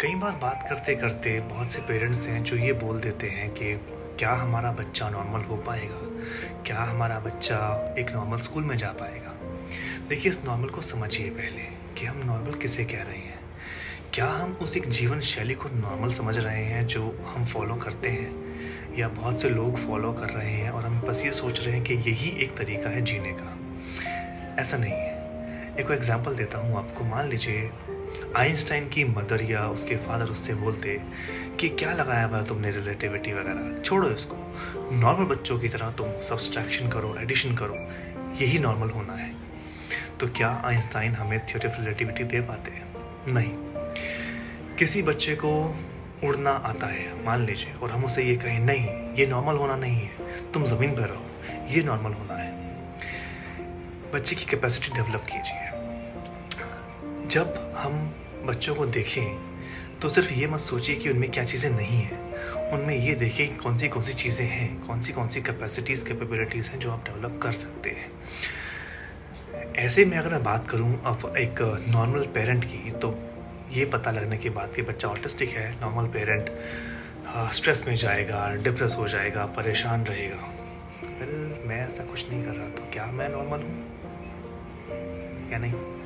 कई बार बात करते करते बहुत से पेरेंट्स हैं जो ये बोल देते हैं कि क्या हमारा बच्चा नॉर्मल हो पाएगा? क्या हमारा बच्चा एक नॉर्मल स्कूल में जा पाएगा? देखिए, इस नॉर्मल को समझिए पहले कि हम नॉर्मल किसे कह रहे हैं। क्या हम उस एक जीवन शैली को नॉर्मल समझ रहे हैं जो हम फॉलो करते हैं? या बहुत से लोग फॉलो कर रहे हैं और हम बस ये सोच रहे हैं कि यही एक तरीका है जीने का। ऐसा नहीं है। एक एग्जांपल देता हूँ आपको। मान लीजिए, आइंस्टाइन की मदर या उसके फादर उससे बोलते कि, क्या लगाया हुआ तुमने रिलेटिविटी वगैरह? छोड़ो इसको। नॉर्मल बच्चों की तरह तुम सब्सट्रैक्शन करो एडिशन करो। यही नॉर्मल होना है। तो क्या आइंस्टाइन हमें थ्योरी ऑफ़ रिलेटिविटी दे पाते? हैं नहीं। किसी बच्चे को उड़ना आता है, मान लीजिए, और हम उसे ये कहें, नहीं, ये नॉर्मल होना नहीं है। तुम ज़मीन पर रहो। ये नॉर्मल होना है। बच्चे की कैपेसिटी डेवलप कीजिए। जब हम बच्चों को देखें तो सिर्फ़ ये मत सोचिए कि उनमें क्या चीज़ें नहीं हैं। उनमें ये देखें कि कौन सी कौन सी चीज़ें हैं कौन सी कौन सी कैपेसिटीज़ कैपेबिलिटीज़ हैं जो आप डेवलप कर सकते हैं। ऐसे में अगर मैं बात करूँ अब एक नॉर्मल पेरेंट की तो ये पता लगने के बाद कि बच्चा ऑटिस्टिक है नॉर्मल पेरेंट स्ट्रेस में जाएगा डिप्रेस हो जाएगा, परेशान रहेगा। वेल मैं ऐसा कुछ नहीं कर रहा तो क्या मैं नॉर्मल हूँ? या नहीं?